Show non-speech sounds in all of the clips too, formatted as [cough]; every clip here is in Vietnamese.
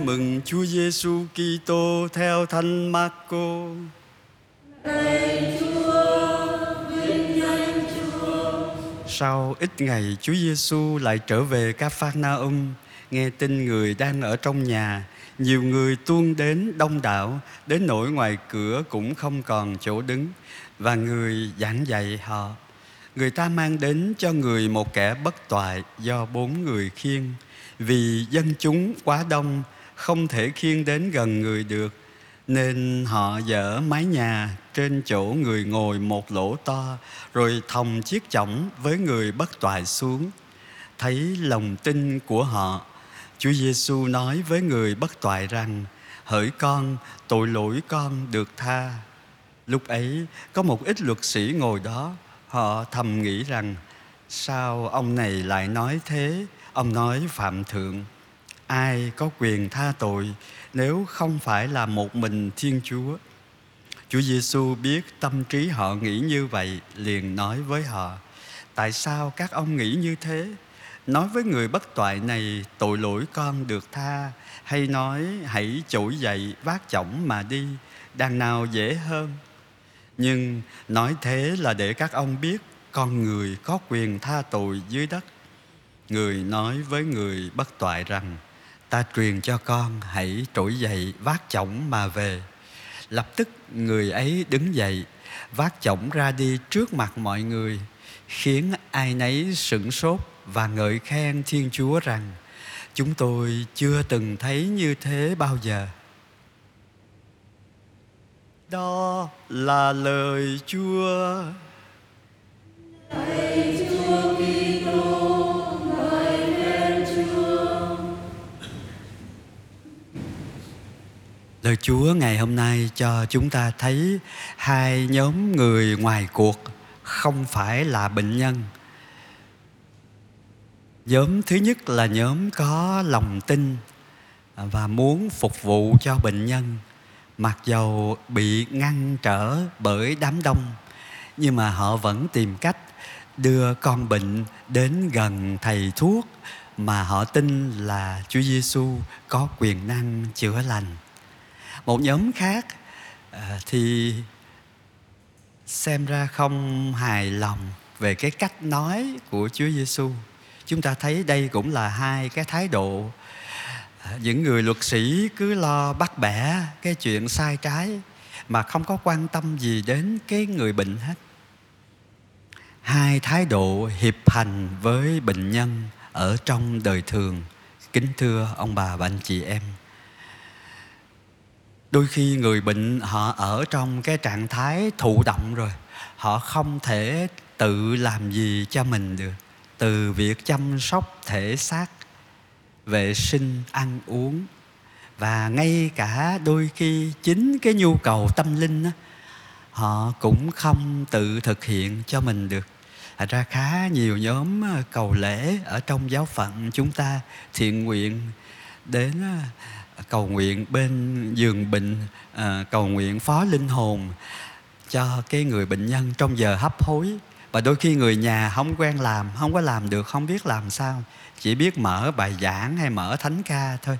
Mừng Chúa Giêsu Kitô theo Thánh Marco. Sau ít ngày Chúa Giêsu lại trở về Ca-pha-na-um, nghe tin người đang ở trong nhà, nhiều người tuôn đến đông đảo, đến nỗi ngoài cửa cũng không còn chỗ đứng và người giảng dạy họ. Người ta mang đến cho người một kẻ bất toại do bốn người khiêng, vì dân chúng quá đông không thể khiêng đến gần người được, nên họ dỡ mái nhà trên chỗ người ngồi một lỗ to, rồi thòng chiếc chõng với người bất toại xuống. Thấy lòng tin của họ, Chúa Giêsu nói với người bất toại rằng, hỡi con, tội lỗi con được tha. Lúc ấy, có một ít luật sĩ ngồi đó, họ thầm nghĩ rằng, sao ông này lại nói thế? Ông nói phạm thượng ai có quyền tha tội nếu không phải là một mình Thiên Chúa. Chúa Giêsu biết tâm trí họ nghĩ như vậy, liền nói với họ: Tại sao các ông nghĩ như thế? Nói với người bất toại này tội lỗi con được tha Hay nói hãy trỗi dậy vác chổng mà đi Đằng nào dễ hơn Nhưng nói thế là để các ông biết Con người có quyền tha tội dưới đất Người nói với người bất toại rằng ta truyền cho con, hãy trỗi dậy, vác chổng mà về. Lập tức người ấy đứng dậy, vác chổng ra đi trước mặt mọi người, khiến ai nấy sửng sốt và ngợi khen thiên chúa rằng, chúng tôi chưa từng thấy như thế bao giờ. Đó là lời chúa. Lạy Lời Chúa ngày hôm nay cho chúng ta thấy hai nhóm người ngoài cuộc không phải là bệnh nhân. Nhóm thứ nhất là nhóm có lòng tin và muốn phục vụ cho bệnh nhân, mặc dầu bị ngăn trở bởi đám đông nhưng mà họ vẫn tìm cách đưa con bệnh đến gần thầy thuốc mà họ tin là Chúa Giêsu có quyền năng chữa lành một nhóm khác à, thì xem ra không hài lòng về cái cách nói của Chúa Giêsu. Chúng ta thấy đây cũng là hai cái thái độ à, những người luật sĩ cứ lo bắt bẻ cái chuyện sai trái mà không có quan tâm gì đến cái người bệnh hết. Hai thái độ hiệp hành với bệnh nhân ở trong đời thường. Kính thưa ông bà và anh chị em đôi khi người bệnh họ ở trong cái trạng thái thụ động rồi. Họ không thể tự làm gì cho mình được. Từ việc chăm sóc thể xác vệ sinh ăn uống. Và ngay cả đôi khi chính cái nhu cầu tâm linh đó, họ cũng không tự thực hiện cho mình được. Thật ra khá nhiều nhóm ờ, cầu lễ ở trong giáo phận chúng ta thiện nguyện đến ờ, cầu nguyện bên giường bệnh à, cầu nguyện phó linh hồn cho cái người bệnh nhân trong giờ hấp hối. Và đôi khi người nhà không quen làm không có làm được không biết làm sao chỉ biết mở bài giảng hay mở thánh ca thôi.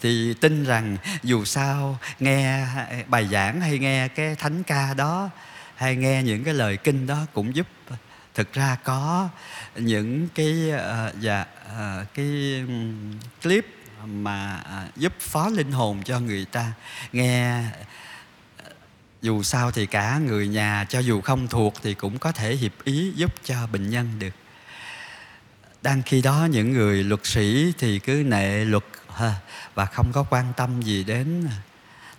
Thì tin rằng dù sao nghe bài giảng hay nghe cái thánh ca đó hay nghe những cái lời kinh đó cũng giúp thực ra có những cái uh, dạ uh, cái ừ, clip mà à, giúp phó linh hồn cho người ta. Nghe, dù sao thì cả người nhà, cho dù không thuộc thì cũng có thể hiệp ý giúp cho bệnh nhân được. Đang khi đó những người luật sĩ thì cứ nệ luật và không có quan tâm gì đến.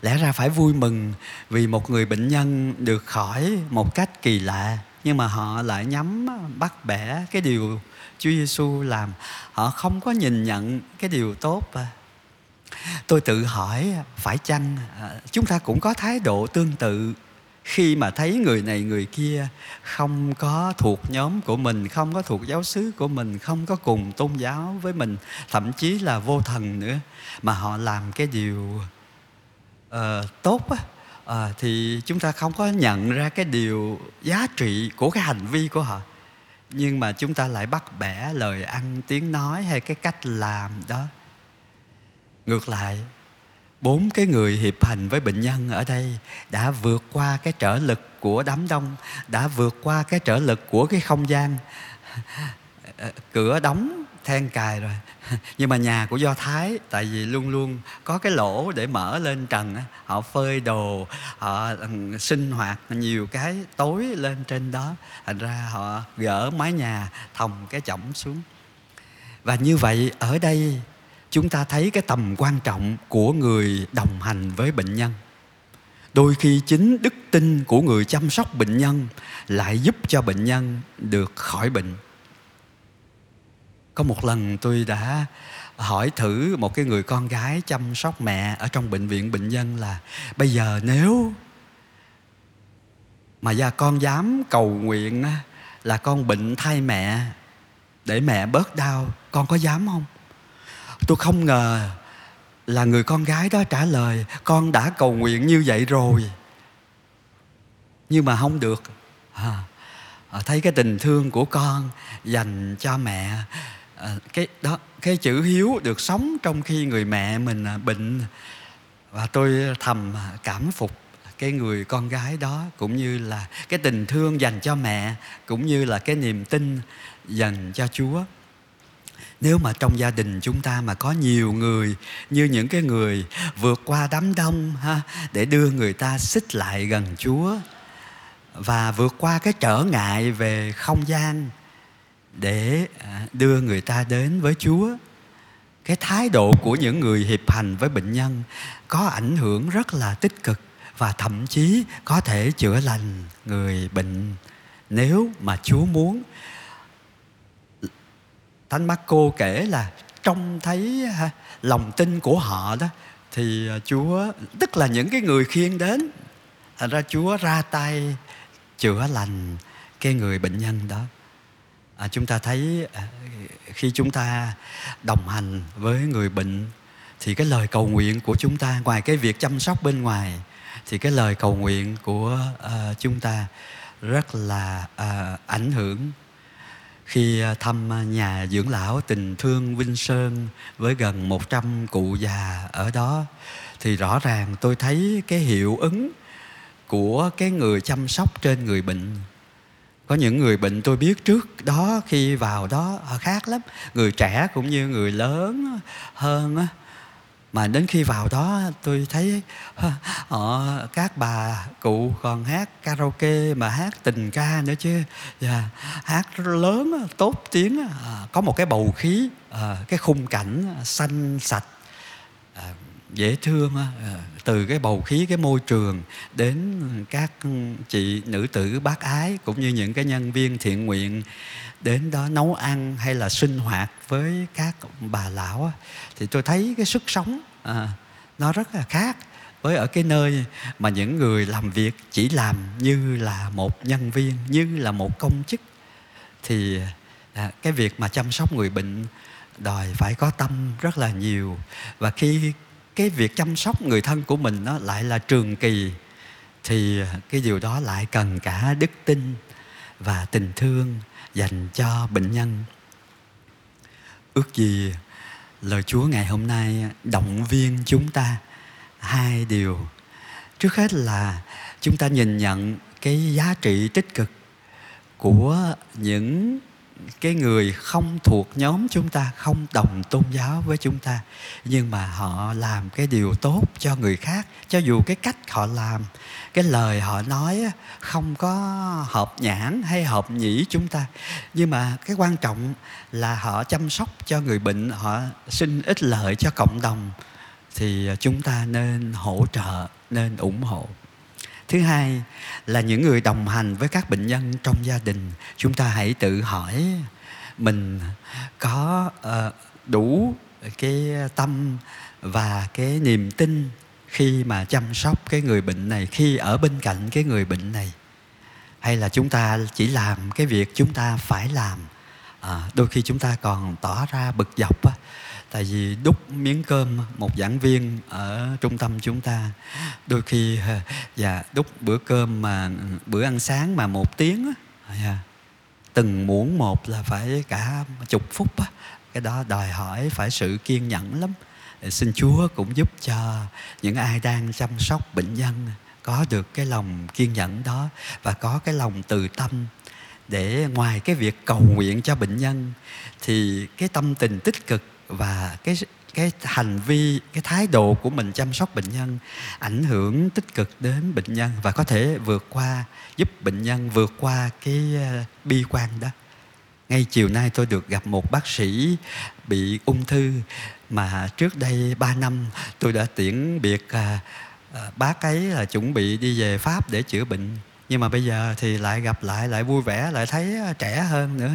Lẽ ra phải vui mừng vì một người bệnh nhân được khỏi một cách kỳ lạ nhưng mà họ lại nhắm bắt bẻ cái điều Chúa Giêsu làm. Họ không có nhìn nhận cái điều tốt à. tôi tự hỏi à, phải chăng à, chúng ta cũng có thái độ tương tự khi mà thấy người này người kia không có thuộc nhóm của mình không có thuộc giáo xứ của mình không có cùng tôn giáo với mình thậm chí là vô thần nữa mà họ làm cái điều uh, tốt á à, thì chúng ta không có nhận ra cái điều giá trị của cái hành vi của họ. Nhưng mà chúng ta lại bắt bẻ lời ăn tiếng nói hay cái cách làm đó. Ngược lại bốn cái người hiệp hành với bệnh nhân ở đây đã vượt qua cái trở lực của đám đông đã vượt qua cái trở lực của cái không gian. Ờ, cửa đóng then cài rồi. [laughs] Nhưng mà nhà của do thái, tại vì luôn luôn có cái lỗ để mở lên trần họ phơi đồ, họ ừ, sinh hoạt nhiều cái tối lên trên đó. Thành ra họ gỡ mái nhà, thòng cái chõng xuống. Và như vậy, ở đây chúng ta thấy cái tầm quan trọng của người đồng hành với bệnh nhân. Đôi khi chính đức tin của người chăm sóc bệnh nhân lại giúp cho bệnh nhân được khỏi bệnh có một lần tôi đã hỏi thử một cái người con gái chăm sóc mẹ ở trong bệnh viện bệnh nhân là bây giờ nếu mà gia con dám cầu nguyện là con bệnh thay mẹ để mẹ bớt đau con có dám không? Tôi không ngờ là người con gái đó trả lời con đã cầu nguyện như vậy rồi nhưng mà không được. À, à, thấy cái tình thương của con dành cho mẹ à, cái đó cái chữ hiếu được sống trong khi người mẹ mình à, bệnh. Và tôi thầm cảm phục cái người con gái đó cũng như là cái tình thương dành cho mẹ cũng như là cái niềm tin dành cho Chúa. Nếu mà trong gia đình chúng ta mà có nhiều người như những cái người vượt qua đám đông ha để đưa người ta xích lại gần Chúa và vượt qua cái trở ngại về không gian để à, đưa người ta đến với Chúa. Cái thái độ của những người hiệp hành với bệnh nhân có ảnh hưởng rất là tích cực và thậm chí có thể chữa lành người bệnh nếu mà Chúa muốn. Thánh Marco kể là trông thấy lòng tin của họ đó, thì à, Chúa, tức là những cái người khiêng đến, thành ra Chúa ra tay chữa lành cái người bệnh nhân đó à, chúng ta thấy à, khi chúng ta đồng hành với người bệnh thì cái lời cầu nguyện của chúng ta ngoài cái việc chăm sóc bên ngoài thì cái lời cầu nguyện của uh, chúng ta rất là uh, ảnh hưởng. Khi thăm nhà dưỡng lão tình thương Vinh Sơn với gần 100 cụ già ở đó thì rõ ràng tôi thấy cái hiệu ứng của cái người chăm sóc trên người bệnh có những người bệnh tôi biết trước đó, khi vào đó họ khác lắm. Người trẻ cũng như người lớn hơn mà đến khi vào đó tôi thấy họ, các bà cụ còn hát karaoke mà hát tình ca nữa chứ. Yeah. hát lớn tốt tiếng à, có một cái bầu khí à, cái khung cảnh xanh sạch dễ thương ờ, từ cái bầu khí cái môi trường đến các chị nữ tử bác ái cũng như những cái nhân viên thiện nguyện đến đó nấu ăn hay là sinh hoạt với các bà lão thì tôi thấy cái sức sống à, nó rất là khác với ở cái nơi mà những người làm việc chỉ làm như là một nhân viên như là một công chức. Thì à, cái việc mà chăm sóc người bệnh đòi phải có tâm rất là nhiều. Và khi cái việc chăm sóc người thân của mình nó lại là trường kỳ, thì cái điều đó lại cần cả đức tin và tình thương dành cho bệnh nhân. Ước gì lời chúa ngày hôm nay động viên chúng ta hai điều. Trước hết là chúng ta nhìn nhận cái giá trị tích cực của những cái người không thuộc nhóm chúng ta, không đồng tôn giáo với chúng ta, nhưng mà họ làm cái điều tốt cho người khác. Cho dù cái cách họ làm, cái lời họ nói không có hợp nhãn hay hợp nhĩ chúng ta, nhưng mà cái quan trọng là họ chăm sóc cho người bệnh, họ xin ích lợi cho cộng đồng, thì chúng ta nên hỗ trợ, nên ủng hộ thứ hai là những người đồng hành với các bệnh nhân trong gia đình. Chúng ta hãy tự hỏi mình có ờ, đủ cái tâm và cái niềm tin khi mà chăm sóc cái người bệnh này khi ở bên cạnh cái người bệnh này. Hay là chúng ta chỉ làm cái việc chúng ta phải làm. À, đôi khi chúng ta còn tỏ ra bực dọc á, tại vì đúc miếng cơm một giảng viên ở trung tâm chúng ta đôi khi dạ đúc bữa cơm mà bữa ăn sáng mà một tiếng dạ, từng muỗng một là phải cả chục phút cái đó đòi hỏi phải sự kiên nhẫn lắm. Xin Chúa cũng giúp cho những ai đang chăm sóc bệnh nhân có được cái lòng kiên nhẫn đó và có cái lòng từ tâm để ngoài cái việc cầu nguyện cho bệnh nhân thì cái tâm tình tích cực và cái cái hành vi cái thái độ của mình chăm sóc bệnh nhân ảnh hưởng tích cực đến bệnh nhân và có thể vượt qua giúp bệnh nhân vượt qua cái ờ, bi quan đó. Ngay chiều nay tôi được gặp một bác sĩ bị ung thư mà trước đây 3 năm tôi đã tiễn biệt à, bác ấy là chuẩn bị đi về Pháp để chữa bệnh nhưng mà bây giờ thì lại gặp lại lại vui vẻ, lại thấy à, trẻ hơn nữa.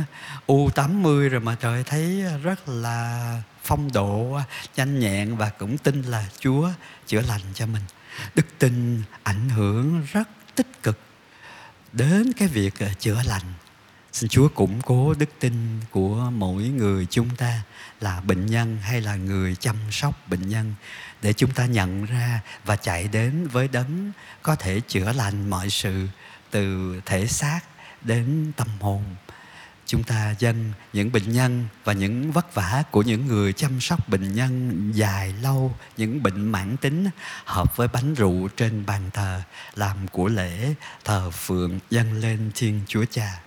U 80 rồi mà trời thấy rất là phong độ à, nhanh nhẹn và cũng tin là Chúa chữa lành cho mình. Đức tin ảnh hưởng rất tích cực đến cái việc à, chữa lành. Xin Chúa củng cố đức tin của mỗi người chúng ta là bệnh nhân hay là người chăm sóc bệnh nhân để chúng ta nhận ra và chạy đến với đấng có thể chữa lành mọi sự từ thể xác đến tâm hồn. Chúng ta dâng những bệnh nhân và những vất vả của những người chăm sóc bệnh nhân dài lâu, những bệnh mãn tính hợp với bánh rượu trên bàn thờ, làm của lễ thờ phượng dâng lên thiên chúa cha.